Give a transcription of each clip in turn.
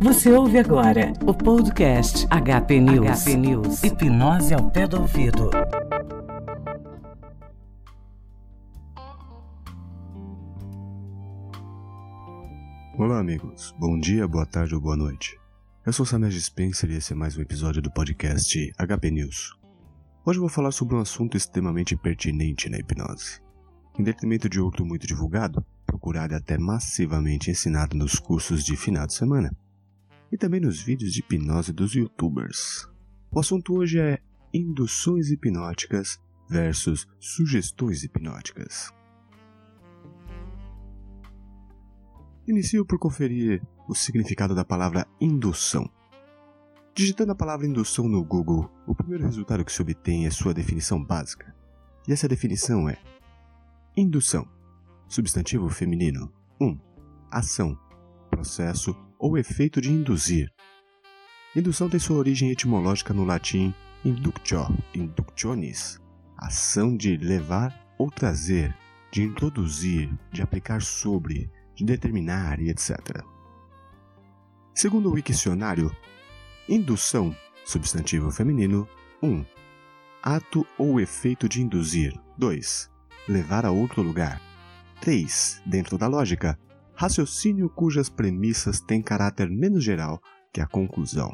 Você ouve agora o podcast HP News. HP News. Hipnose ao pé do ouvido. Olá, amigos. Bom dia, boa tarde ou boa noite. Eu sou Samir Spencer e esse é mais um episódio do podcast HP News. Hoje vou falar sobre um assunto extremamente pertinente na hipnose. Em detrimento de outro muito divulgado, procurado e até massivamente ensinado nos cursos de final de semana e também nos vídeos de hipnose dos youtubers. O assunto hoje é induções hipnóticas versus sugestões hipnóticas. Inicio por conferir o significado da palavra indução. Digitando a palavra indução no Google, o primeiro resultado que se obtém é sua definição básica. E essa definição é: indução, substantivo feminino, 1. Um, ação, processo ou efeito de induzir. Indução tem sua origem etimológica no latim inductio, inductionis, ação de levar ou trazer, de introduzir, de aplicar sobre, de determinar e etc. Segundo o Wiktionário, indução, substantivo feminino, 1. Um, ato ou efeito de induzir. 2. Levar a outro lugar. 3. Dentro da lógica, raciocínio cujas premissas têm caráter menos geral que a conclusão.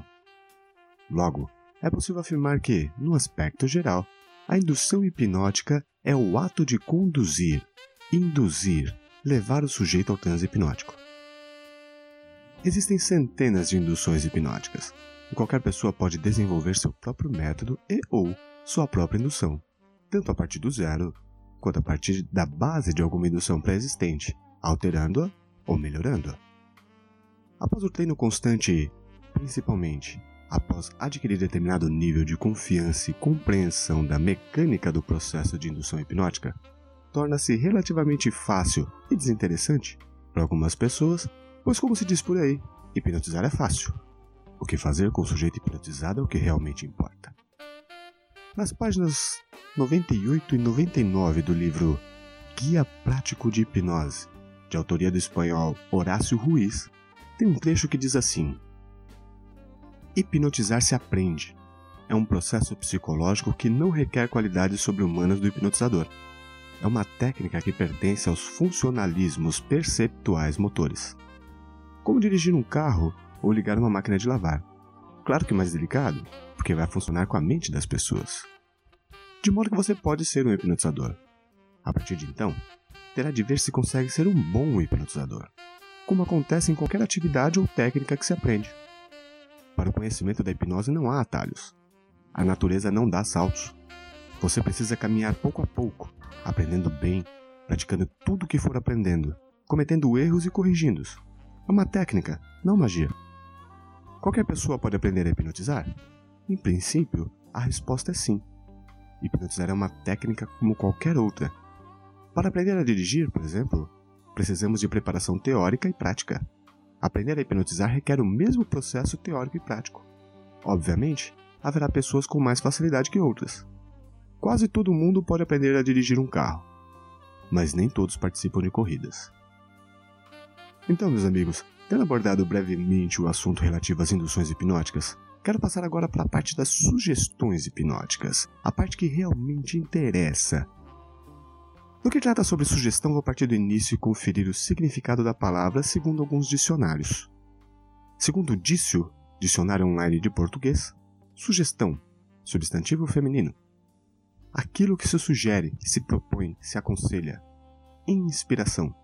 Logo, é possível afirmar que, no aspecto geral, a indução hipnótica é o ato de conduzir, induzir, levar o sujeito ao transe hipnótico. Existem centenas de induções hipnóticas, e qualquer pessoa pode desenvolver seu próprio método e ou sua própria indução, tanto a partir do zero quanto a partir da base de alguma indução pré-existente, alterando-a ou melhorando-a. Após o treino constante, principalmente após adquirir determinado nível de confiança e compreensão da mecânica do processo de indução hipnótica, torna-se relativamente fácil e desinteressante para algumas pessoas, pois, como se diz por aí, hipnotizar é fácil. O que fazer com o sujeito hipnotizado é o que realmente importa. Nas páginas 98 e 99 do livro Guia Prático de Hipnose, de autoria do espanhol Horácio Ruiz, tem um trecho que diz assim: Hipnotizar se aprende. É um processo psicológico que não requer qualidades sobre-humanas do hipnotizador. É uma técnica que pertence aos funcionalismos perceptuais motores. Como dirigir um carro ou ligar uma máquina de lavar. Claro que mais delicado, porque vai funcionar com a mente das pessoas. De modo que você pode ser um hipnotizador. A partir de então, terá de ver se consegue ser um bom hipnotizador, como acontece em qualquer atividade ou técnica que se aprende. Para o conhecimento da hipnose não há atalhos. A natureza não dá saltos. Você precisa caminhar pouco a pouco, aprendendo bem, praticando tudo o que for aprendendo, cometendo erros e corrigindo-os. É uma técnica, não magia. Qualquer pessoa pode aprender a hipnotizar? Em princípio, a resposta é sim. Hipnotizar é uma técnica como qualquer outra para aprender a dirigir, por exemplo, precisamos de preparação teórica e prática. Aprender a hipnotizar requer o mesmo processo teórico e prático. Obviamente, haverá pessoas com mais facilidade que outras. Quase todo mundo pode aprender a dirigir um carro, mas nem todos participam de corridas. Então, meus amigos, tendo abordado brevemente o assunto relativo às induções hipnóticas, quero passar agora para a parte das sugestões hipnóticas, a parte que realmente interessa no que trata sobre sugestão, vou partir do início e conferir o significado da palavra segundo alguns dicionários. Segundo o Dício, Dicionário Online de Português, sugestão, substantivo feminino. Aquilo que se sugere, se propõe, se aconselha. Inspiração,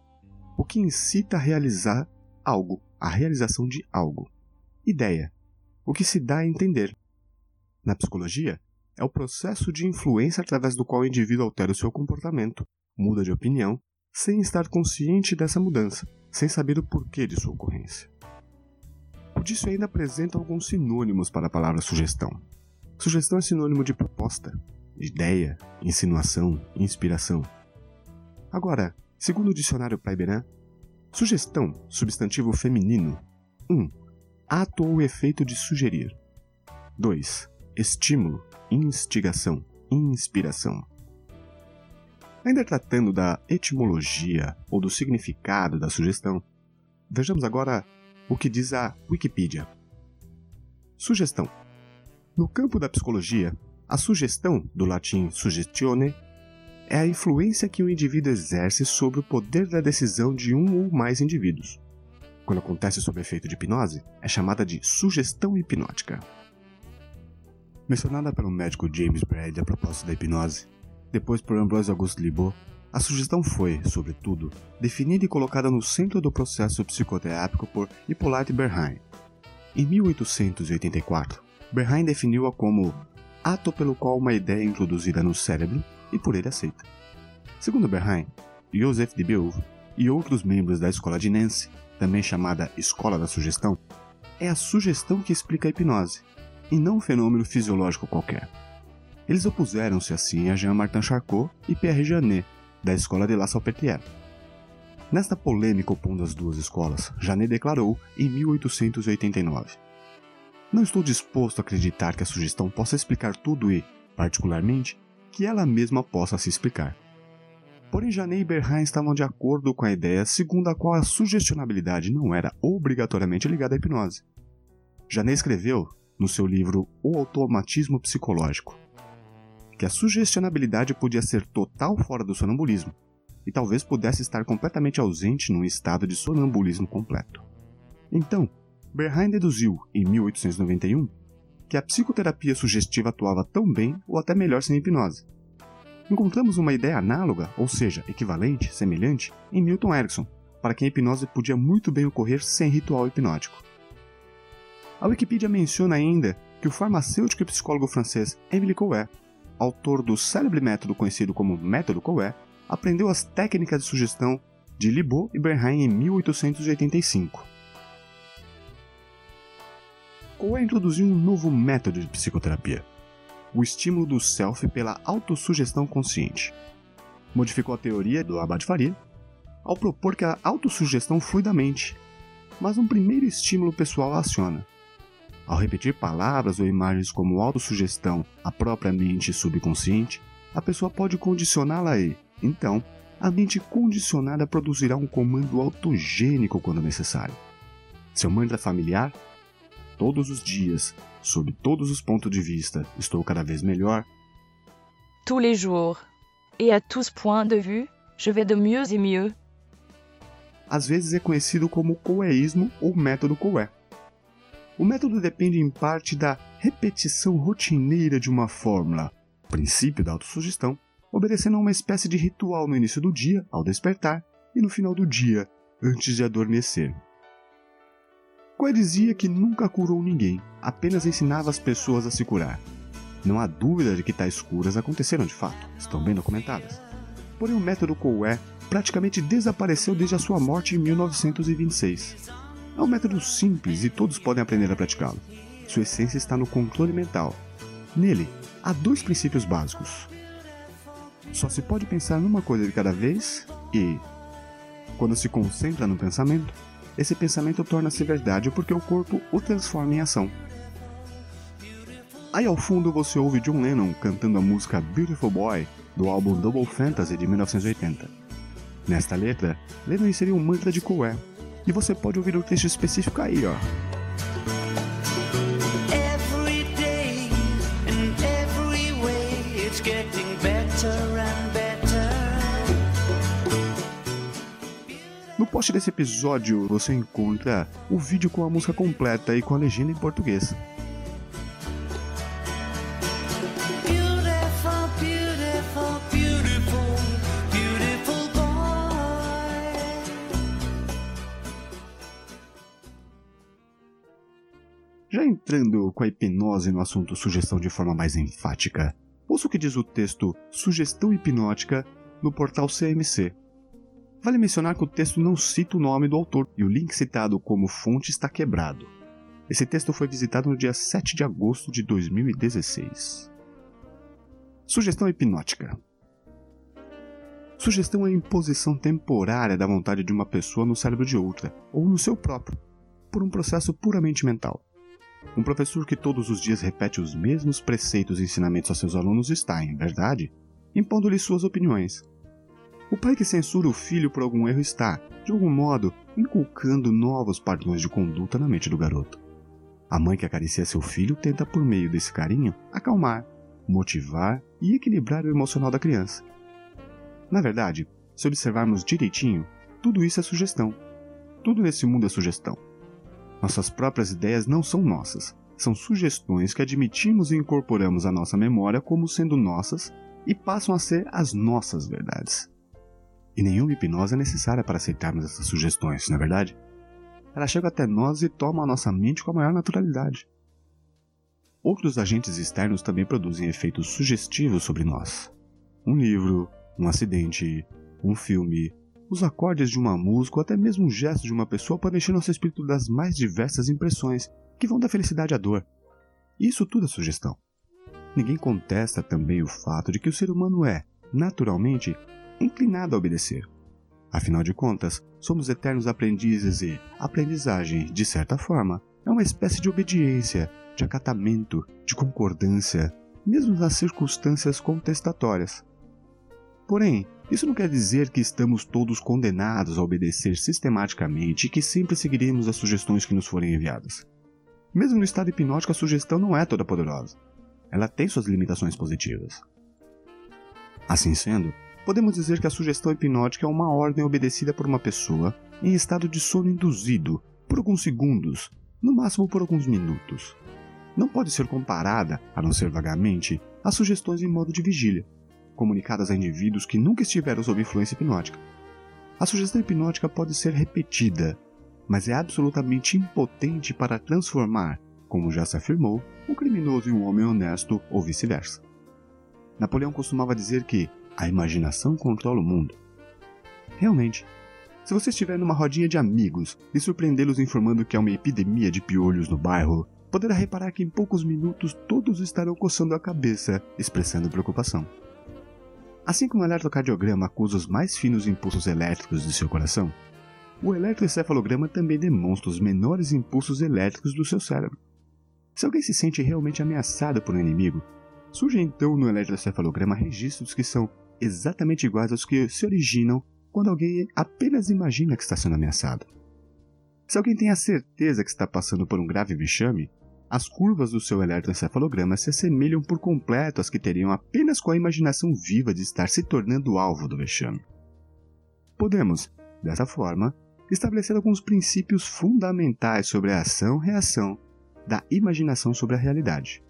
o que incita a realizar algo, a realização de algo. Ideia, o que se dá a entender. Na psicologia, é o processo de influência através do qual o indivíduo altera o seu comportamento, muda de opinião sem estar consciente dessa mudança, sem saber o porquê de sua ocorrência. O disso ainda apresenta alguns sinônimos para a palavra sugestão. Sugestão é sinônimo de proposta, ideia, insinuação, inspiração. Agora, segundo o dicionário Paiberan, sugestão, substantivo feminino. 1. Um, ato ou efeito de sugerir. 2. Estímulo, instigação, inspiração. Ainda tratando da etimologia ou do significado da sugestão, vejamos agora o que diz a Wikipedia. Sugestão. No campo da psicologia, a sugestão, do latim suggestione, é a influência que o indivíduo exerce sobre o poder da decisão de um ou mais indivíduos. Quando acontece sob efeito de hipnose, é chamada de sugestão hipnótica. Mencionada pelo médico James Braid a propósito da hipnose, depois por Ambrose Auguste Libot, a sugestão foi, sobretudo, definida e colocada no centro do processo psicoterápico por Hippolyte Berheim. Em 1884, Berheim definiu-a como ato pelo qual uma ideia é introduzida no cérebro e por ele aceita. Segundo Berheim, Joseph de Beauve e outros membros da escola de Nancy, também chamada Escola da Sugestão, é a sugestão que explica a hipnose, e não um fenômeno fisiológico qualquer. Eles opuseram-se assim a Jean-Martin Charcot e Pierre Janet, da Escola de La Salpêtrière. Nesta polêmica opondo as duas escolas, Janet declarou em 1889: Não estou disposto a acreditar que a sugestão possa explicar tudo e, particularmente, que ela mesma possa se explicar. Porém, Janet e Berheim estavam de acordo com a ideia segundo a qual a sugestionabilidade não era obrigatoriamente ligada à hipnose. Janet escreveu, no seu livro O Automatismo Psicológico, que a sugestionabilidade podia ser total fora do sonambulismo, e talvez pudesse estar completamente ausente num estado de sonambulismo completo. Então, Berheim deduziu, em 1891, que a psicoterapia sugestiva atuava tão bem ou até melhor sem hipnose. Encontramos uma ideia análoga, ou seja, equivalente, semelhante, em Milton Erickson, para quem a hipnose podia muito bem ocorrer sem ritual hipnótico. A Wikipedia menciona ainda que o farmacêutico e psicólogo francês Émile Coué, autor do célebre método conhecido como Método Coué, aprendeu as técnicas de sugestão de Libot e Bernheim em 1885. Coué introduziu um novo método de psicoterapia, o estímulo do self pela autossugestão consciente. Modificou a teoria do Abad Faria ao propor que a autossugestão flui da mente, mas um primeiro estímulo pessoal aciona, ao repetir palavras ou imagens como autossugestão à própria mente subconsciente, a pessoa pode condicioná-la e, então, a mente condicionada produzirá um comando autogênico quando necessário. Seu mantra familiar? Todos os dias, sob todos os pontos de vista, estou cada vez melhor. Tous les jours, et à tous points de vue, je vais de mieux et mieux. Às vezes é conhecido como coeísmo ou método coé. O método depende em parte da repetição rotineira de uma fórmula, princípio da autossugestão, obedecendo a uma espécie de ritual no início do dia, ao despertar, e no final do dia, antes de adormecer. Coé dizia que nunca curou ninguém, apenas ensinava as pessoas a se curar. Não há dúvida de que tais curas aconteceram de fato, estão bem documentadas. Porém, o método Coé praticamente desapareceu desde a sua morte em 1926. É um método simples e todos podem aprender a praticá-lo. Sua essência está no controle mental. Nele, há dois princípios básicos. Só se pode pensar numa coisa de cada vez e, quando se concentra no pensamento, esse pensamento torna-se verdade porque o corpo o transforma em ação. Aí ao fundo você ouve John Lennon cantando a música Beautiful Boy do álbum Double Fantasy de 1980. Nesta letra, Lennon inseriu um mantra de Coé, e você pode ouvir o texto específico aí, ó. No post desse episódio você encontra o vídeo com a música completa e com a legenda em português. Entrando com a hipnose no assunto sugestão de forma mais enfática, ouça o que diz o texto Sugestão Hipnótica no portal CMC. Vale mencionar que o texto não cita o nome do autor e o link citado como fonte está quebrado. Esse texto foi visitado no dia 7 de agosto de 2016. Sugestão hipnótica. Sugestão é a imposição temporária da vontade de uma pessoa no cérebro de outra, ou no seu próprio, por um processo puramente mental. Um professor que todos os dias repete os mesmos preceitos e ensinamentos a seus alunos está, em verdade, impondo-lhes suas opiniões. O pai que censura o filho por algum erro está, de algum modo, inculcando novos padrões de conduta na mente do garoto. A mãe que acaricia seu filho tenta, por meio desse carinho, acalmar, motivar e equilibrar o emocional da criança. Na verdade, se observarmos direitinho, tudo isso é sugestão. Tudo nesse mundo é sugestão. Nossas próprias ideias não são nossas, são sugestões que admitimos e incorporamos à nossa memória como sendo nossas e passam a ser as nossas verdades. E nenhuma hipnose é necessária para aceitarmos essas sugestões, não é verdade? Ela chega até nós e toma a nossa mente com a maior naturalidade. Outros agentes externos também produzem efeitos sugestivos sobre nós. Um livro, um acidente, um filme, os acordes de uma música ou até mesmo um gesto de uma pessoa podem encher nosso espírito das mais diversas impressões, que vão da felicidade à dor. Isso tudo é sugestão. Ninguém contesta também o fato de que o ser humano é, naturalmente, inclinado a obedecer. Afinal de contas, somos eternos aprendizes e aprendizagem, de certa forma, é uma espécie de obediência, de acatamento, de concordância, mesmo nas circunstâncias contestatórias. Porém, isso não quer dizer que estamos todos condenados a obedecer sistematicamente e que sempre seguiremos as sugestões que nos forem enviadas. Mesmo no estado hipnótico, a sugestão não é toda poderosa. Ela tem suas limitações positivas. Assim sendo, podemos dizer que a sugestão hipnótica é uma ordem obedecida por uma pessoa em estado de sono induzido por alguns segundos, no máximo por alguns minutos. Não pode ser comparada, a não ser vagamente, às sugestões em modo de vigília, comunicadas a indivíduos que nunca estiveram sob influência hipnótica. A sugestão hipnótica pode ser repetida, mas é absolutamente impotente para transformar, como já se afirmou, um criminoso em um homem honesto ou vice-versa. Napoleão costumava dizer que a imaginação controla o mundo. Realmente, se você estiver numa rodinha de amigos e surpreendê-los informando que há uma epidemia de piolhos no bairro, poderá reparar que em poucos minutos todos estarão coçando a cabeça, expressando preocupação. Assim como o eletrocardiograma acusa os mais finos impulsos elétricos de seu coração, o eletroencefalograma também demonstra os menores impulsos elétricos do seu cérebro. Se alguém se sente realmente ameaçado por um inimigo, surgem então no eletroencefalograma registros que são exatamente iguais aos que se originam quando alguém apenas imagina que está sendo ameaçado. Se alguém tem a certeza que está passando por um grave vexame, as curvas do seu eletroencefalograma se assemelham por completo às que teriam apenas com a imaginação viva de estar se tornando alvo do vexame. Podemos, dessa forma, estabelecer alguns princípios fundamentais sobre a ação-reação da imaginação sobre a realidade.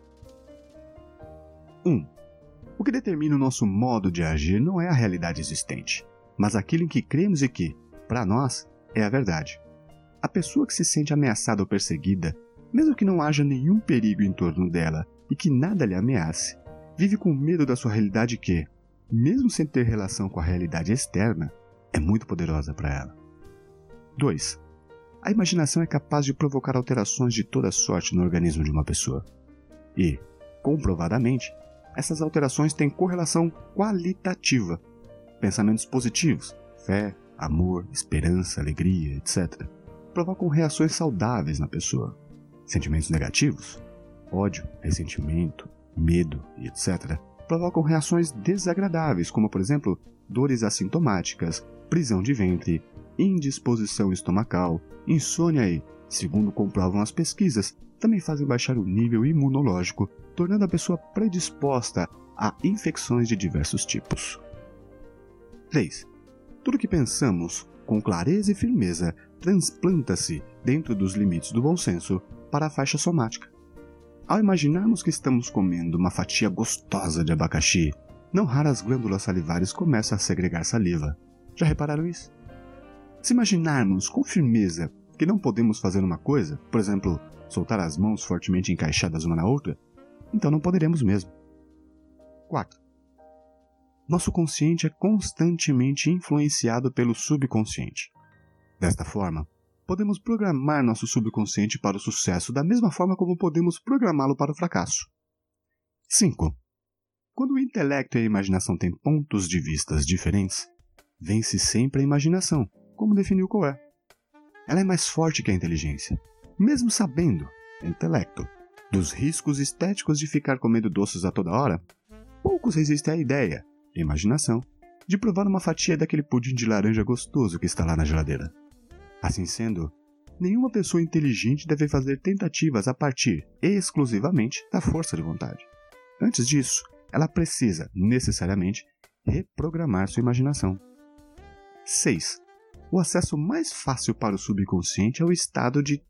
1. Um, o que determina o nosso modo de agir não é a realidade existente, mas aquilo em que cremos e que, para nós, é a verdade. A pessoa que se sente ameaçada ou perseguida, mesmo que não haja nenhum perigo em torno dela e que nada lhe ameace, vive com medo da sua realidade que, mesmo sem ter relação com a realidade externa, é muito poderosa para ela. 2. A imaginação é capaz de provocar alterações de toda sorte no organismo de uma pessoa. E, comprovadamente, essas alterações têm correlação qualitativa. Pensamentos positivos, fé, amor, esperança, alegria, etc., provocam reações saudáveis na pessoa. Sentimentos negativos, ódio, ressentimento, medo e etc., provocam reações desagradáveis, como por exemplo dores assintomáticas, prisão de ventre, indisposição estomacal, insônia e, segundo comprovam as pesquisas, também fazem baixar o nível imunológico tornando a pessoa predisposta a infecções de diversos tipos. 3. Tudo que pensamos, com clareza e firmeza, transplanta-se, dentro dos limites do bom senso, para a faixa somática. Ao imaginarmos que estamos comendo uma fatia gostosa de abacaxi, não raras glândulas salivares começam a segregar saliva. Já repararam isso? Se imaginarmos com firmeza que não podemos fazer uma coisa, por exemplo, soltar as mãos fortemente encaixadas uma na outra, então não poderemos mesmo. 4. Nosso consciente é constantemente influenciado pelo subconsciente. Desta forma, podemos programar nosso subconsciente para o sucesso da mesma forma como podemos programá-lo para o fracasso. 5. Quando o intelecto e a imaginação têm pontos de vistas diferentes, vence sempre a imaginação, como definiu Coé. Ela é mais forte que a inteligência, mesmo sabendo, intelecto, dos riscos estéticos de ficar comendo doces a toda hora, poucos resistem à ideia, imaginação, de provar uma fatia daquele pudim de laranja gostoso que está lá na geladeira. Assim sendo, nenhuma pessoa inteligente deve fazer tentativas a partir exclusivamente da força de vontade. Antes disso, ela precisa, necessariamente, reprogramar sua imaginação. 6. O acesso mais fácil para o subconsciente é o estado de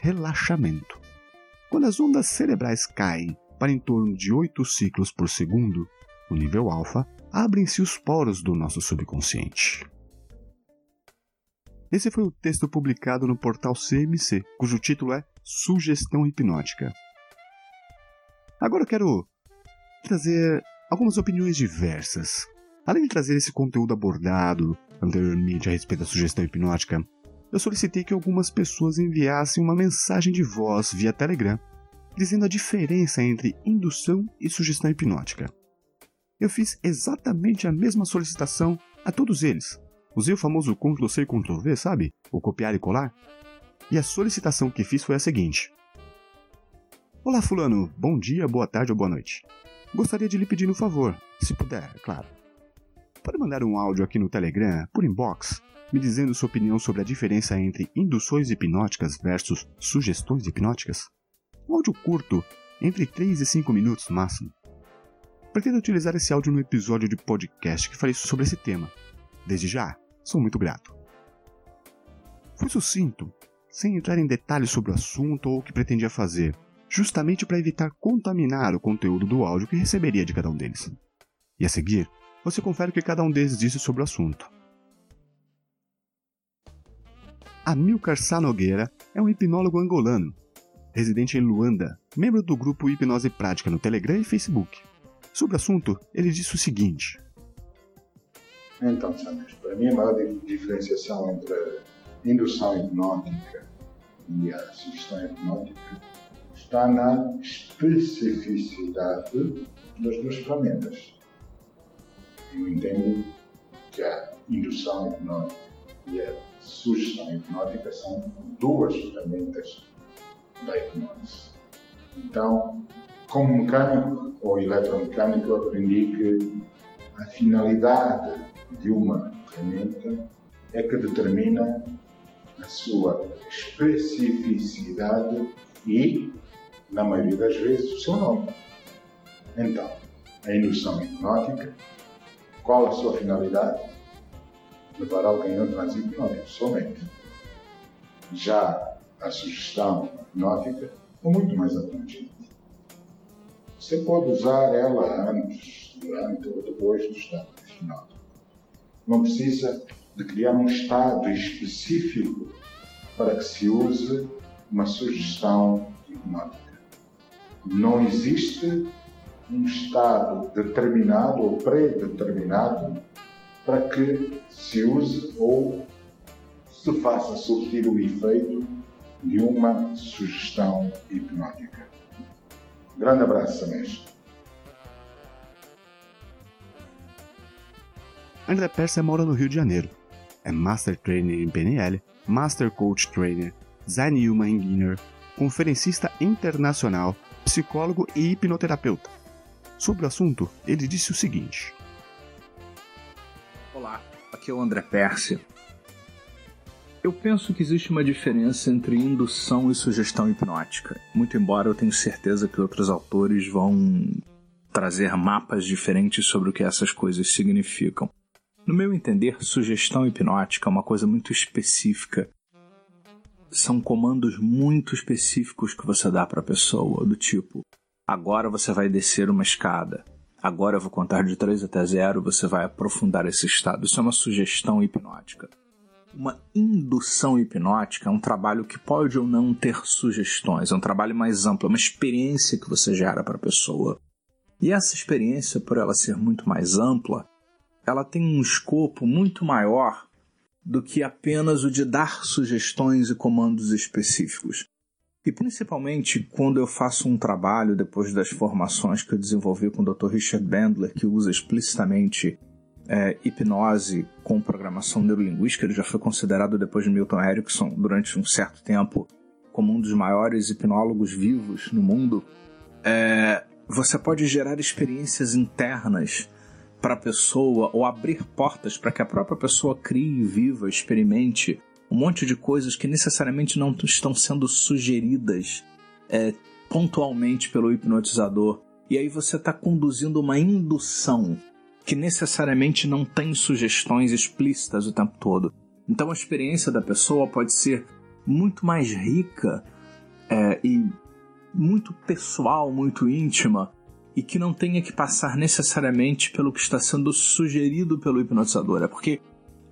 relaxamento. Quando as ondas cerebrais caem para em torno de 8 ciclos por segundo, no nível alfa, abrem-se os poros do nosso subconsciente. Esse foi o texto publicado no portal CMC, cujo título é Sugestão Hipnótica. Agora eu quero trazer algumas opiniões diversas. Além de trazer esse conteúdo abordado anteriormente a respeito da sugestão hipnótica, eu solicitei que algumas pessoas enviassem uma mensagem de voz via Telegram, dizendo a diferença entre indução e sugestão hipnótica. Eu fiz exatamente a mesma solicitação a todos eles. Usei o famoso Ctrl-C e Ctrl-V, sabe? O copiar e colar. E a solicitação que fiz foi a seguinte: Olá, Fulano, bom dia, boa tarde ou boa noite. Gostaria de lhe pedir um favor, se puder, é claro. Pode mandar um áudio aqui no Telegram, por inbox, me dizendo sua opinião sobre a diferença entre induções hipnóticas versus sugestões hipnóticas? Um áudio curto, entre 3 e 5 minutos máximo. Pretendo utilizar esse áudio no episódio de podcast que falei sobre esse tema. Desde já, sou muito grato. Fui sucinto, sem entrar em detalhes sobre o assunto ou o que pretendia fazer, justamente para evitar contaminar o conteúdo do áudio que receberia de cada um deles. E a seguir, você confere o que cada um deles disse sobre o assunto. Amilcar Sá Nogueira é um hipnólogo angolano, residente em Luanda, membro do grupo Hipnose Prática no Telegram e Facebook. Sobre o assunto, ele disse o seguinte: Então, Sanders, para mim a maior diferenciação entre a indução hipnótica e a sugestão hipnótica está na especificidade das duas ferramentas. Eu entendo que a indução hipnótica e a sugestão hipnótica são duas ferramentas da hipnose. Então, como mecânico ou eletromecânico, eu aprendi que a finalidade de uma ferramenta é que determina a sua especificidade e na maioria das vezes, o seu nome. Então, a indução hipnótica, qual a sua finalidade? Levar alguém ao transe hipnótico, somente. Já a sugestão hipnótica é muito mais abrangente. Você pode usar ela antes, durante ou depois do estado hipnótico. Não precisa de criar um estado específico para que se use uma sugestão hipnótica não existe um estado determinado ou pré-determinado para que se use ou se faça surtir o efeito de uma sugestão hipnótica. Grande abraço, mestre. André Persa mora no Rio de Janeiro. É Master Trainer em PNL, Master Coach Trainer, Design Human Engineer, conferencista internacional psicólogo e hipnoterapeuta. Sobre o assunto, ele disse o seguinte: Olá, aqui é o André Percy. Eu penso que existe uma diferença entre indução e sugestão hipnótica, muito embora eu tenha certeza que outros autores vão trazer mapas diferentes sobre o que essas coisas significam. No meu entender, sugestão hipnótica é uma coisa muito específica são comandos muito específicos que você dá para a pessoa, do tipo: agora você vai descer uma escada. Agora eu vou contar de 3 até 0, você vai aprofundar esse estado. Isso é uma sugestão hipnótica. Uma indução hipnótica é um trabalho que pode ou não ter sugestões, é um trabalho mais amplo, é uma experiência que você gera para a pessoa. E essa experiência, por ela ser muito mais ampla, ela tem um escopo muito maior do que apenas o de dar sugestões e comandos específicos. E principalmente quando eu faço um trabalho depois das formações que eu desenvolvi com o Dr. Richard Bandler, que usa explicitamente é, hipnose com programação neurolinguística, ele já foi considerado depois de Milton Erickson durante um certo tempo como um dos maiores hipnólogos vivos no mundo. É, você pode gerar experiências internas para a pessoa ou abrir portas para que a própria pessoa crie, viva, experimente um monte de coisas que necessariamente não estão sendo sugeridas é, pontualmente pelo hipnotizador. E aí você está conduzindo uma indução que necessariamente não tem sugestões explícitas o tempo todo. Então a experiência da pessoa pode ser muito mais rica é, e muito pessoal, muito íntima, e que não tenha que passar necessariamente pelo que está sendo sugerido pelo hipnotizador. É porque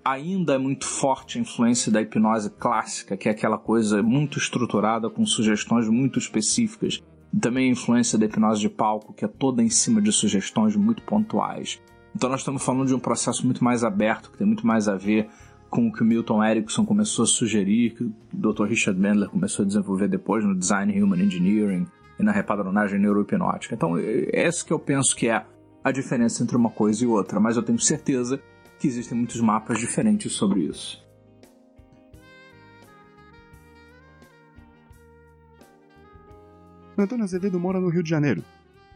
ainda é muito forte a influência da hipnose clássica, que é aquela coisa muito estruturada com sugestões muito específicas. E também a influência da hipnose de palco, que é toda em cima de sugestões muito pontuais. Então nós estamos falando de um processo muito mais aberto, que tem muito mais a ver com o que o Milton Erickson começou a sugerir, que o Dr. Richard Bandler começou a desenvolver depois no Design Human Engineering e na repadronagem neurohipnótica. Então, essa que eu penso que é a diferença entre uma coisa e outra, mas eu tenho certeza que existem muitos mapas diferentes sobre isso. Antônio Azevedo mora no Rio de Janeiro.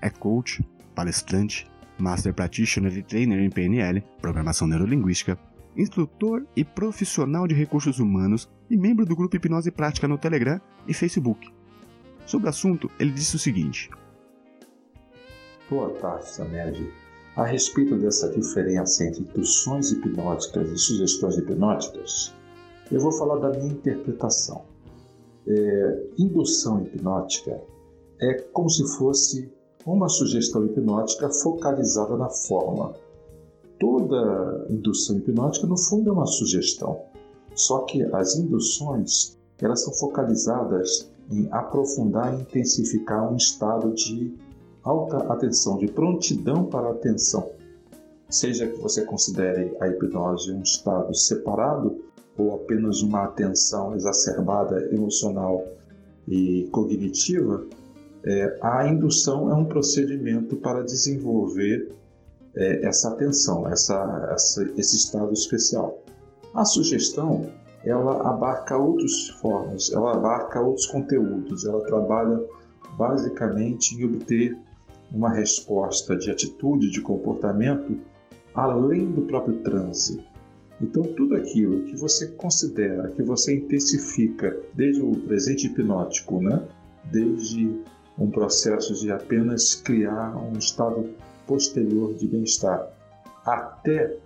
É coach, palestrante, Master Practitioner e Trainer em PNL, Programação Neurolinguística, instrutor e profissional de recursos humanos e membro do grupo Hipnose Prática no Telegram e Facebook. Sobre o assunto, ele disse o seguinte: Boa tarde, Samed. A respeito dessa diferença entre induções hipnóticas e sugestões hipnóticas, eu vou falar da minha interpretação. É, indução hipnótica é como se fosse uma sugestão hipnótica focalizada na forma. Toda indução hipnótica, no fundo, é uma sugestão. Só que as induções elas são focalizadas em aprofundar e intensificar um estado de alta atenção, de prontidão para a atenção. Seja que você considere a hipnose um estado separado ou apenas uma atenção exacerbada emocional e cognitiva, é, a indução é um procedimento para desenvolver é, essa atenção, essa, essa, esse estado especial. A sugestão ela abarca outras formas, ela abarca outros conteúdos, ela trabalha basicamente em obter uma resposta de atitude, de comportamento além do próprio transe. Então, tudo aquilo que você considera, que você intensifica desde o presente hipnótico, né? desde um processo de apenas criar um estado posterior de bem-estar, até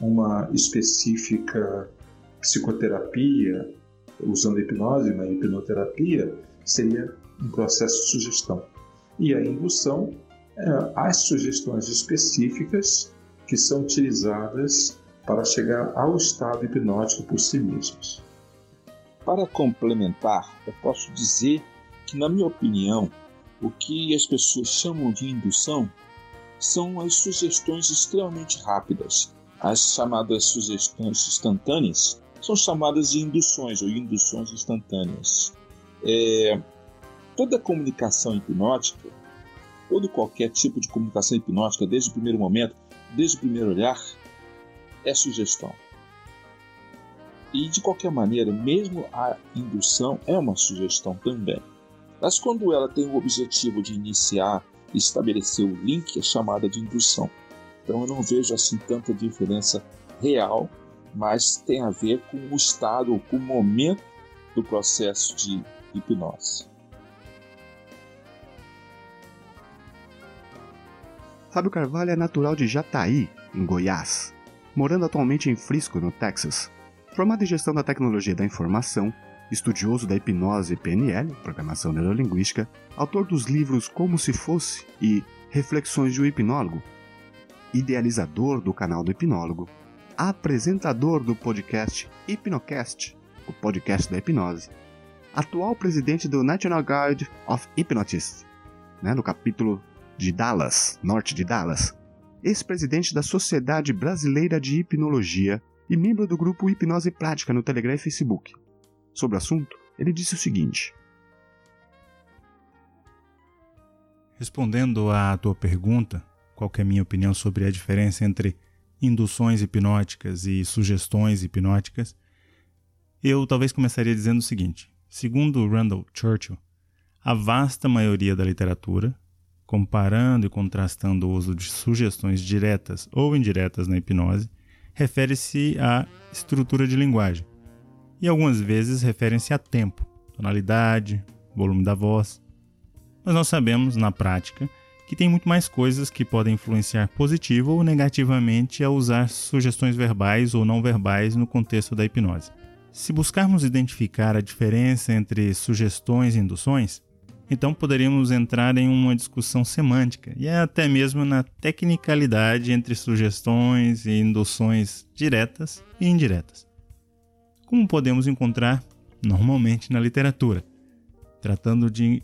uma específica psicoterapia, usando hipnose na hipnoterapia, seria um processo de sugestão. E a indução, é, as sugestões específicas que são utilizadas para chegar ao estado hipnótico por si mesmos. Para complementar, eu posso dizer que, na minha opinião, o que as pessoas chamam de indução são as sugestões extremamente rápidas, as chamadas sugestões instantâneas, são chamadas de induções ou induções instantâneas. É, toda comunicação hipnótica, todo qualquer tipo de comunicação hipnótica, desde o primeiro momento, desde o primeiro olhar, é sugestão. E de qualquer maneira, mesmo a indução é uma sugestão também. Mas quando ela tem o objetivo de iniciar e estabelecer o link, é chamada de indução. Então eu não vejo assim tanta diferença real mas tem a ver com o estado, com o momento do processo de hipnose. Fábio Carvalho é natural de Jataí, em Goiás, morando atualmente em Frisco, no Texas. Formado em gestão da tecnologia da informação, estudioso da hipnose PNL, programação neurolinguística, autor dos livros Como se Fosse e Reflexões de um Hipnólogo, idealizador do canal do Hipnólogo, apresentador do podcast Hipnocast, o podcast da hipnose, atual presidente do National Guard of Hypnotists, né, no capítulo de Dallas, norte de Dallas, ex-presidente da Sociedade Brasileira de Hipnologia e membro do grupo Hipnose Prática no Telegram e Facebook. Sobre o assunto, ele disse o seguinte: Respondendo à tua pergunta, qual é a minha opinião sobre a diferença entre induções hipnóticas e sugestões hipnóticas, eu talvez começaria dizendo o seguinte: segundo Randall Churchill, a vasta maioria da literatura, comparando e contrastando o uso de sugestões diretas ou indiretas na hipnose, refere-se à estrutura de linguagem e algumas vezes referem-se a tempo, tonalidade, volume da voz. Mas nós sabemos, na prática, que tem muito mais coisas que podem influenciar positiva ou negativamente a usar sugestões verbais ou não verbais no contexto da hipnose. Se buscarmos identificar a diferença entre sugestões e induções, então poderíamos entrar em uma discussão semântica e até mesmo na tecnicalidade entre sugestões e induções diretas e indiretas. Como podemos encontrar normalmente na literatura, tratando de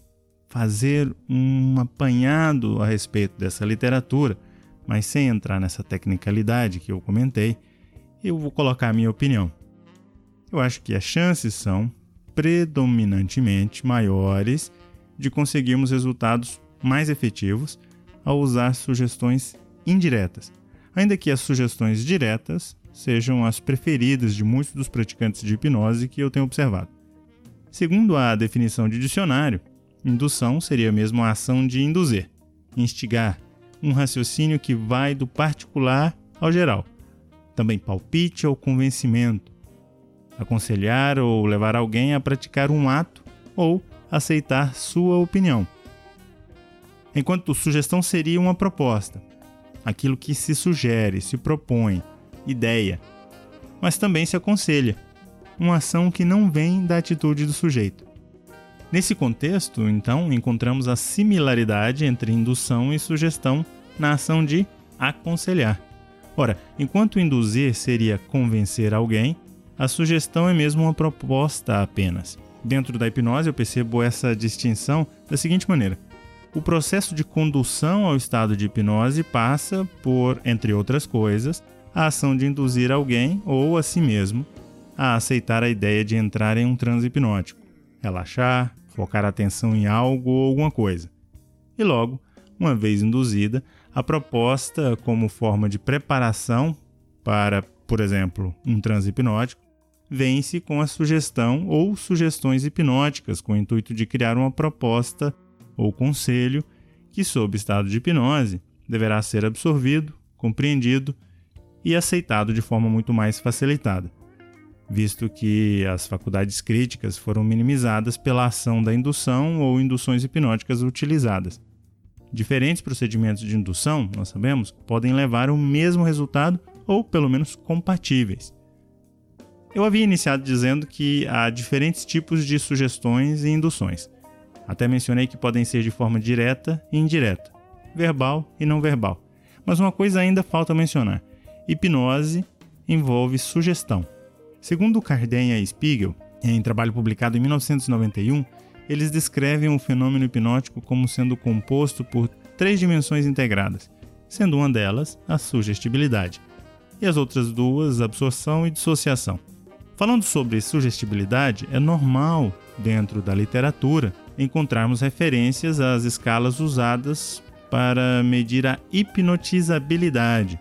fazer um apanhado a respeito dessa literatura, mas sem entrar nessa tecnicalidade que eu comentei, eu vou colocar a minha opinião. Eu acho que as chances são predominantemente maiores de conseguirmos resultados mais efetivos ao usar sugestões indiretas, ainda que as sugestões diretas sejam as preferidas de muitos dos praticantes de hipnose que eu tenho observado. Segundo a definição de dicionário, indução seria mesmo a ação de induzir, instigar, um raciocínio que vai do particular ao geral. Também palpite ou convencimento, aconselhar ou levar alguém a praticar um ato ou aceitar sua opinião. Enquanto sugestão seria uma proposta, aquilo que se sugere, se propõe, ideia, mas também se aconselha, uma ação que não vem da atitude do sujeito. Nesse contexto, então, encontramos a similaridade entre indução e sugestão na ação de aconselhar. Ora, enquanto induzir seria convencer alguém, a sugestão é mesmo uma proposta apenas dentro da hipnose eu percebo essa distinção da seguinte maneira: o processo de condução ao estado de hipnose passa por, entre outras coisas, a ação de induzir alguém ou a si mesmo a aceitar a ideia de entrar em um transe hipnótico, relaxar, focar a atenção em algo ou alguma coisa. E logo, uma vez induzida, a proposta como forma de preparação para, por exemplo, um transe hipnótico vence com a sugestão ou sugestões hipnóticas, com o intuito de criar uma proposta ou conselho que, sob estado de hipnose, deverá ser absorvido, compreendido e aceitado de forma muito mais facilitada, visto que as faculdades críticas foram minimizadas pela ação da indução ou induções hipnóticas utilizadas. Diferentes procedimentos de indução, nós sabemos, podem levar ao mesmo resultado ou pelo menos compatíveis. Eu havia iniciado dizendo que há diferentes tipos de sugestões e induções. Até mencionei que podem ser de forma direta e indireta, verbal e não verbal. Mas uma coisa ainda falta mencionar: hipnose envolve sugestão. Segundo Cardenha e Spiegel, em trabalho publicado em 1991, eles descrevem o fenômeno hipnótico como sendo composto por três dimensões integradas, sendo uma delas a sugestibilidade, e as outras duas, absorção e dissociação. Falando sobre sugestibilidade, é normal, dentro da literatura, encontrarmos referências às escalas usadas para medir a hipnotizabilidade.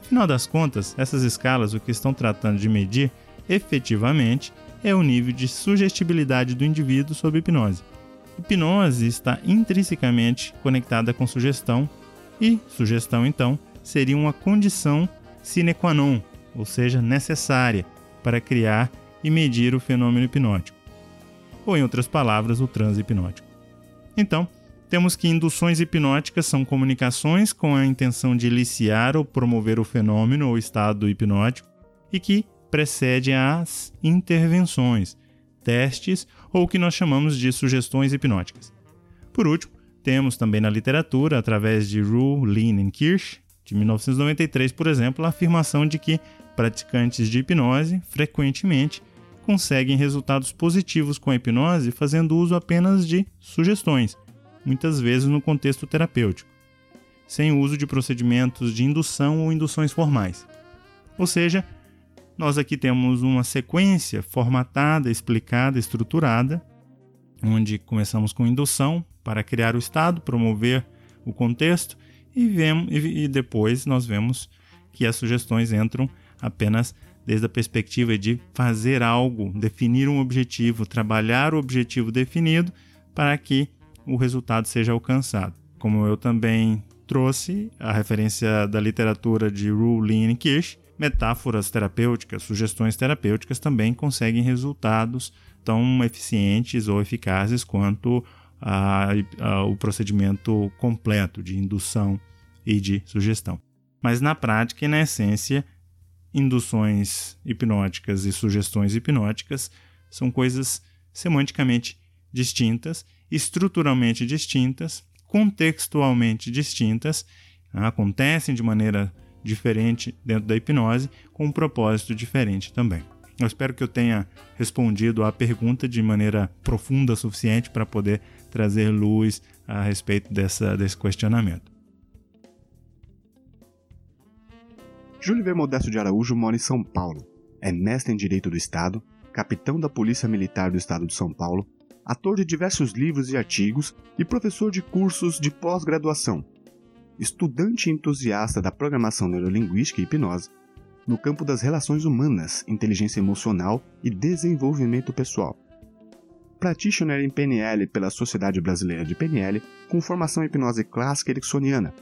Afinal das contas, essas escalas o que estão tratando de medir efetivamente é o nível de sugestibilidade do indivíduo sob hipnose. Hipnose está intrinsecamente conectada com sugestão e sugestão então seria uma condição sine qua non, ou seja, necessária para criar e medir o fenômeno hipnótico, ou em outras palavras, o transe hipnótico. Então, temos que induções hipnóticas são comunicações com a intenção de iniciar ou promover o fenômeno ou estado hipnótico e que precedem as intervenções, testes ou o que nós chamamos de sugestões hipnóticas. Por último, temos também na literatura, através de Rue, Lean e Kirsch, de 1993, por exemplo, a afirmação de que praticantes de hipnose frequentemente conseguem resultados positivos com a hipnose fazendo uso apenas de sugestões, muitas vezes no contexto terapêutico, sem o uso de procedimentos de indução ou induções formais. Ou seja, nós aqui temos uma sequência formatada, explicada, estruturada, onde começamos com indução para criar o estado, promover o contexto e, vemos, e depois nós vemos que as sugestões entram apenas desde a perspectiva de fazer algo, definir um objetivo, trabalhar o objetivo definido para que o resultado seja alcançado. como eu também trouxe a referência da literatura de Rulin e Kirsch, metáforas terapêuticas, sugestões terapêuticas também conseguem resultados tão eficientes ou eficazes quanto a, a, o procedimento completo de indução e de sugestão. Mas na prática e na essência, induções hipnóticas e sugestões hipnóticas são coisas semanticamente distintas, estruturalmente distintas, contextualmente distintas, acontecem de maneira diferente dentro da hipnose, com um propósito diferente também. Eu espero que eu tenha respondido à pergunta de maneira profunda o suficiente para poder trazer luz a respeito dessa, desse questionamento. Júlio V. Modesto de Araújo mora em São Paulo. É mestre em Direito do Estado, capitão da Polícia Militar do Estado de São Paulo, ator de diversos livros e artigos e professor de cursos de pós-graduação. Estudante entusiasta da programação neurolinguística e hipnose, no campo das relações humanas, inteligência emocional e desenvolvimento pessoal. Practitioner em PNL pela Sociedade Brasileira de PNL, com formação em hipnose clássica ericksoniana,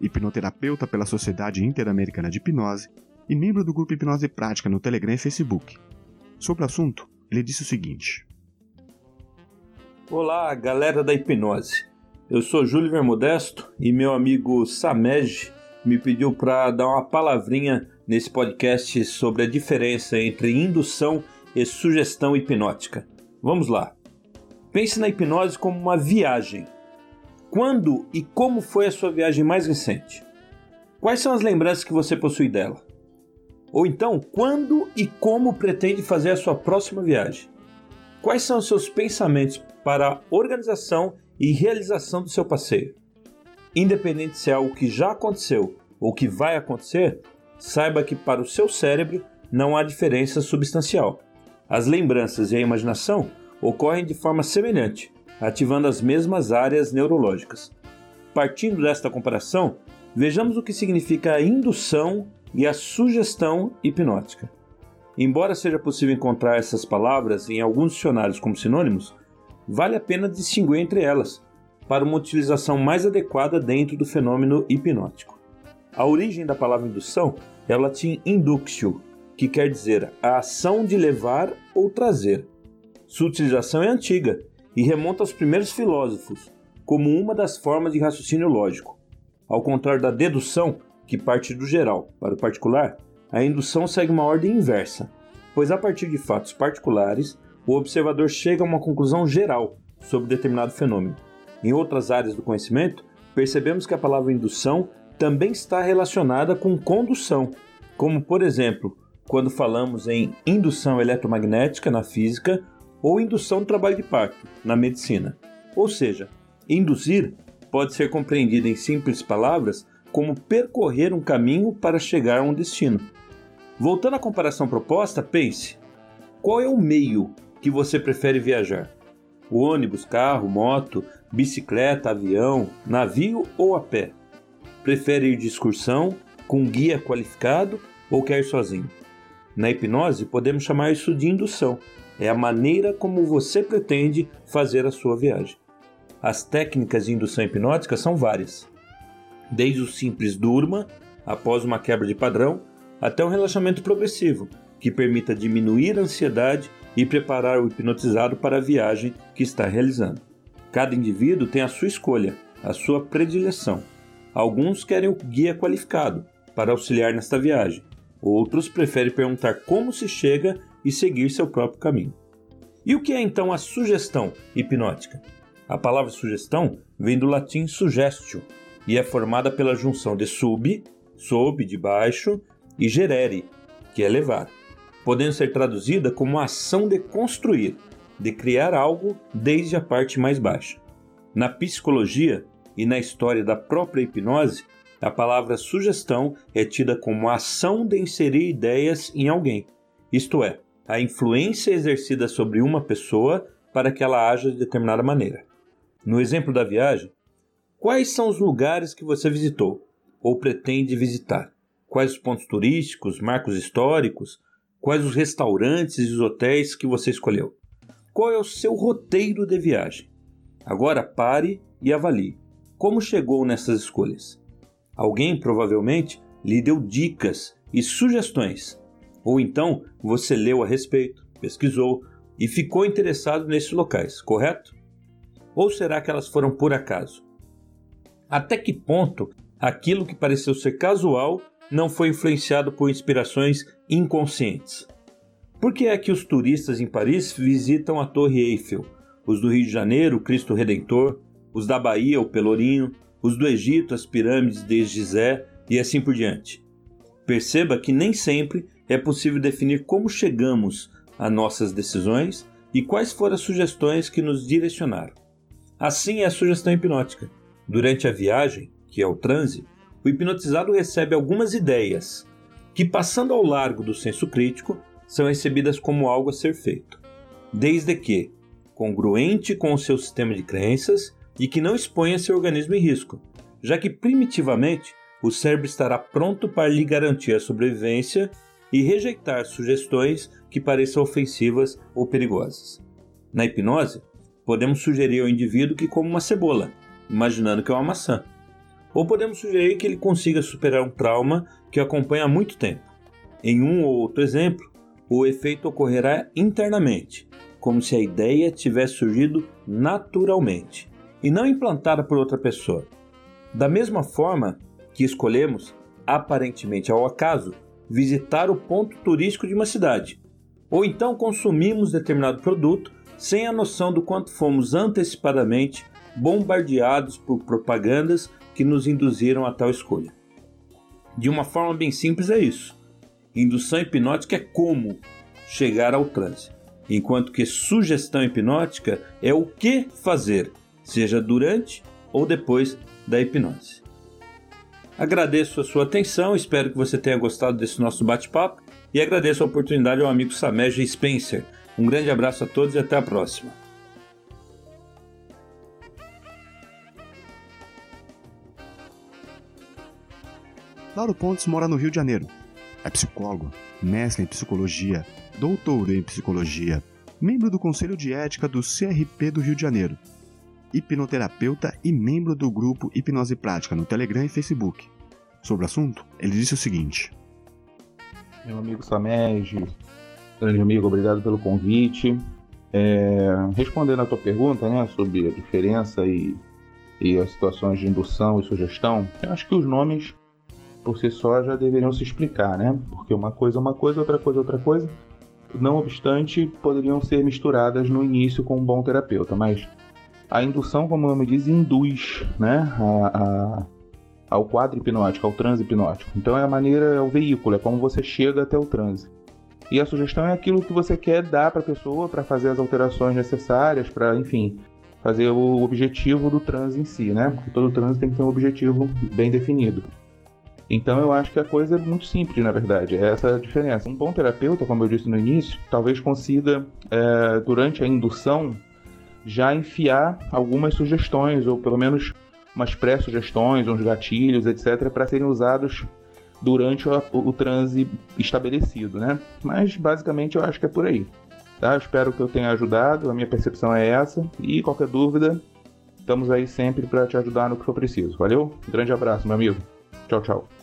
hipnoterapeuta pela Sociedade Interamericana de Hipnose e membro do grupo Hipnose Prática no Telegram e Facebook. Sobre o assunto, ele disse o seguinte: Olá, galera da hipnose. Eu sou Júlio Vermodesto e meu amigo Samej me pediu para dar uma palavrinha nesse podcast sobre a diferença entre indução e sugestão hipnótica. Vamos lá. Pense na hipnose como uma viagem quando e como foi a sua viagem mais recente? Quais são as lembranças que você possui dela? Ou então, quando e como pretende fazer a sua próxima viagem? Quais são os seus pensamentos para a organização e realização do seu passeio? Independente se é algo que já aconteceu ou que vai acontecer, saiba que para o seu cérebro não há diferença substancial. As lembranças e a imaginação ocorrem de forma semelhante, ativando as mesmas áreas neurológicas. Partindo desta comparação, vejamos o que significa a indução e a sugestão hipnótica. Embora seja possível encontrar essas palavras em alguns dicionários como sinônimos, vale a pena distinguir entre elas, para uma utilização mais adequada dentro do fenômeno hipnótico. A origem da palavra indução é o latim inductio, que quer dizer a ação de levar ou trazer. Sua utilização é antiga e remonta aos primeiros filósofos, como uma das formas de raciocínio lógico. Ao contrário da dedução, que parte do geral para o particular, a indução segue uma ordem inversa, pois a partir de fatos particulares, o observador chega a uma conclusão geral sobre determinado fenômeno. Em outras áreas do conhecimento, percebemos que a palavra indução também está relacionada com condução, como por exemplo, quando falamos em indução eletromagnética na física ou indução do trabalho de parto, na medicina. Ou seja, induzir pode ser compreendido em simples palavras como percorrer um caminho para chegar a um destino. Voltando à comparação proposta, pense: qual é o meio que você prefere viajar? O ônibus, carro, moto, bicicleta, avião, navio ou a pé? Prefere ir de excursão, com guia qualificado ou quer ir sozinho? Na hipnose, podemos chamar isso de indução, é a maneira como você pretende fazer a sua viagem. As técnicas de indução hipnótica são várias, desde o simples durma, após uma quebra de padrão, até um relaxamento progressivo, que permita diminuir a ansiedade e preparar o hipnotizado para a viagem que está realizando. Cada indivíduo tem a sua escolha, a sua predileção. Alguns querem o guia qualificado para auxiliar nesta viagem, outros preferem perguntar como se chega e seguir seu próprio caminho. E o que é então a sugestão hipnótica? A palavra sugestão vem do latim sugestio e é formada pela junção de sub, sob, de baixo, e gerere, que é levar, podendo ser traduzida como a ação de construir, de criar algo desde a parte mais baixa. Na psicologia e na história da própria hipnose, a palavra sugestão é tida como a ação de inserir ideias em alguém, isto é, a influência exercida sobre uma pessoa para que ela haja de determinada maneira. No exemplo da viagem, quais são os lugares que você visitou ou pretende visitar? Quais os pontos turísticos, marcos históricos? Quais os restaurantes e os hotéis que você escolheu? Qual é o seu roteiro de viagem? Agora pare e avalie. como chegou nessas escolhas. Alguém provavelmente lhe deu dicas e sugestões, ou então você leu a respeito, pesquisou e ficou interessado nesses locais, correto? Ou será que elas foram por acaso? Até que ponto aquilo que pareceu ser casual não foi influenciado por inspirações inconscientes? Por que é que os turistas em Paris visitam a Torre Eiffel, os do Rio de Janeiro, o Cristo Redentor, os da Bahia, o Pelourinho, os do Egito, as pirâmides de Gizé e assim por diante? Perceba que nem sempre é possível definir como chegamos a nossas decisões e quais foram as sugestões que nos direcionaram. Assim é a sugestão hipnótica. Durante a viagem, que é o transe, o hipnotizado recebe algumas ideias que, passando ao largo do senso crítico, são recebidas como algo a ser feito, desde que congruente com o seu sistema de crenças e que não exponha seu organismo em risco, já que primitivamente o cérebro estará pronto para lhe garantir a sobrevivência e rejeitar sugestões que pareçam ofensivas ou perigosas. Na hipnose, podemos sugerir ao indivíduo que coma uma cebola, imaginando que é uma maçã. Ou podemos sugerir que ele consiga superar um trauma que o acompanha há muito tempo. Em um ou outro exemplo, o efeito ocorrerá internamente, como se a ideia tivesse surgido naturalmente e não implantada por outra pessoa. Da mesma forma que escolhemos, aparentemente ao acaso, visitar o ponto turístico de uma cidade, ou então consumimos determinado produto sem a noção do quanto fomos antecipadamente bombardeados por propagandas que nos induziram a tal escolha. De uma forma bem simples é isso. Indução hipnótica é como chegar ao transe, enquanto que sugestão hipnótica é o que fazer, seja durante ou depois da hipnose. Agradeço a sua atenção, espero que você tenha gostado desse nosso bate-papo e agradeço a oportunidade ao amigo Sameja Spencer. Um grande abraço a todos e até a próxima. Lauro Pontes mora no Rio de Janeiro. É psicólogo, mestre em psicologia, doutor em psicologia, membro do Conselho de Ética do CRP do Rio de Janeiro hipnoterapeuta e membro do grupo Hipnose Prática no Telegram e Facebook. Sobre o assunto, ele disse o seguinte: Meu amigo Samej, grande amigo, obrigado pelo convite. É, respondendo a tua pergunta né, sobre a diferença e, e as situações de indução e sugestão, eu acho que os nomes por si só já deveriam se explicar, né? Porque uma coisa é uma coisa, outra coisa é outra coisa. Não obstante, poderiam ser misturadas no início com um bom terapeuta, mas a indução, como o nome diz, induz né, a, a, ao quadro hipnótico, ao transe hipnótico. Então é a maneira, é o veículo, é como você chega até o transe. E a sugestão é aquilo que você quer dar para a pessoa para fazer as alterações necessárias, para, enfim, fazer o objetivo do transe em si, né? Porque todo transe tem que ter um objetivo bem definido. Então eu acho que a coisa é muito simples, na verdade. É essa a diferença. Um bom terapeuta, como eu disse no início, talvez consiga, é, durante a indução, já enfiar algumas sugestões, ou pelo menos umas pré-sugestões, uns gatilhos, etc., para serem usados durante o, o, transe estabelecido, né? Mas basicamente eu acho que é por aí. Tá? Eu espero que eu tenha ajudado, a minha percepção é essa, e qualquer dúvida, estamos aí sempre para te ajudar no que for preciso. Valeu? Um grande abraço, meu amigo. Tchau, tchau.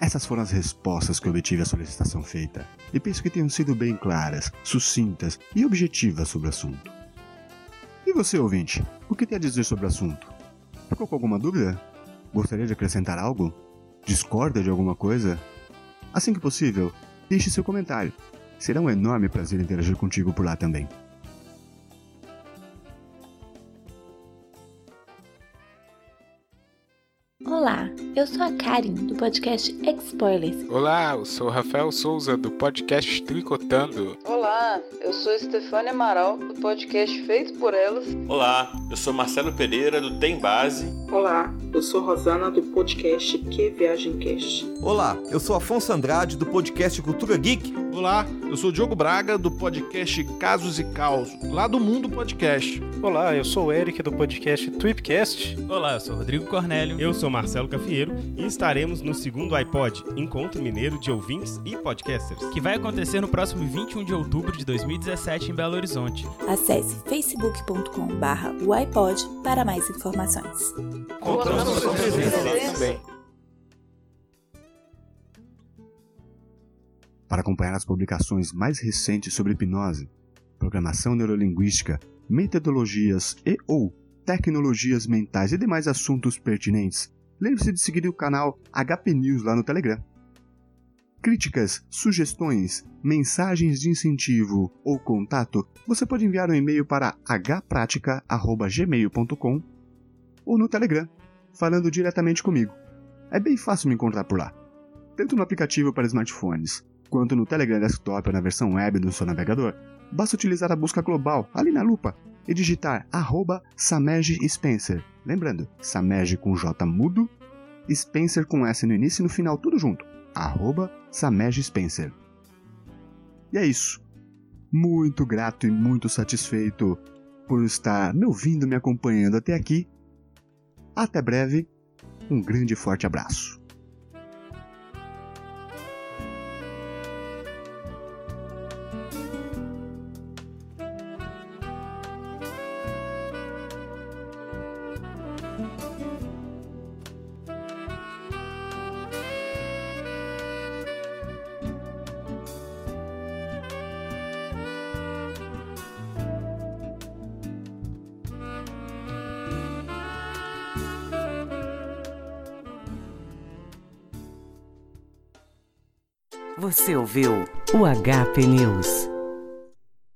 Essas foram as respostas que obtive à solicitação feita, e penso que tenham sido bem claras, sucintas e objetivas sobre o assunto. E você, ouvinte, o que tem a dizer sobre o assunto? Ficou com alguma dúvida? Gostaria de acrescentar algo? Discorda de alguma coisa? Assim que possível, deixe seu comentário. Será um enorme prazer interagir contigo por lá também. Eu sou a Karen, do podcast X-Spoilers. Olá, eu sou o Rafael Souza, do podcast Tricotando. Olá, eu sou Stefania Amaral, do podcast Feito por Elas. Olá, eu sou Marcelo Pereira, do Tem Base. Olá, eu sou Rosana, do podcast Que Viagem Cast. Olá, eu sou Afonso Andrade, do podcast Cultura Geek. Olá, eu sou Diogo Braga do podcast Casos e Caos, lá do Mundo Podcast. Olá, eu sou o Eric do podcast Tweepcast. Olá, eu sou Rodrigo Cornélio. Eu sou Marcelo Cafieiro e estaremos no segundo iPod, Encontro Mineiro de Ouvintes e Podcasters, que vai acontecer no próximo 21 de outubro de 2017 em Belo Horizonte. Acesse facebook.com/barra iPod para mais informações. Contamos com presença lá também. Para acompanhar as publicações mais recentes sobre hipnose, programação neurolinguística, metodologias e ou tecnologias mentais e demais assuntos pertinentes, lembre-se de seguir o canal HP News lá no Telegram. Críticas, sugestões, mensagens de incentivo ou contato, você pode enviar um e-mail para hpratica@gmail.com ou no Telegram, falando diretamente comigo. É bem fácil me encontrar por lá, tanto no aplicativo para smartphones quanto no Telegram Desktop ou na versão web do seu navegador, basta utilizar a busca global ali na lupa e digitar arroba Spencer. Lembrando, Samej com J mudo, Spencer com S no início e no final, tudo junto. Arroba Spencer. E é isso. Muito grato e muito satisfeito por estar me ouvindo, me acompanhando até aqui. Até breve. Um grande e forte abraço. Você ouviu o HP News.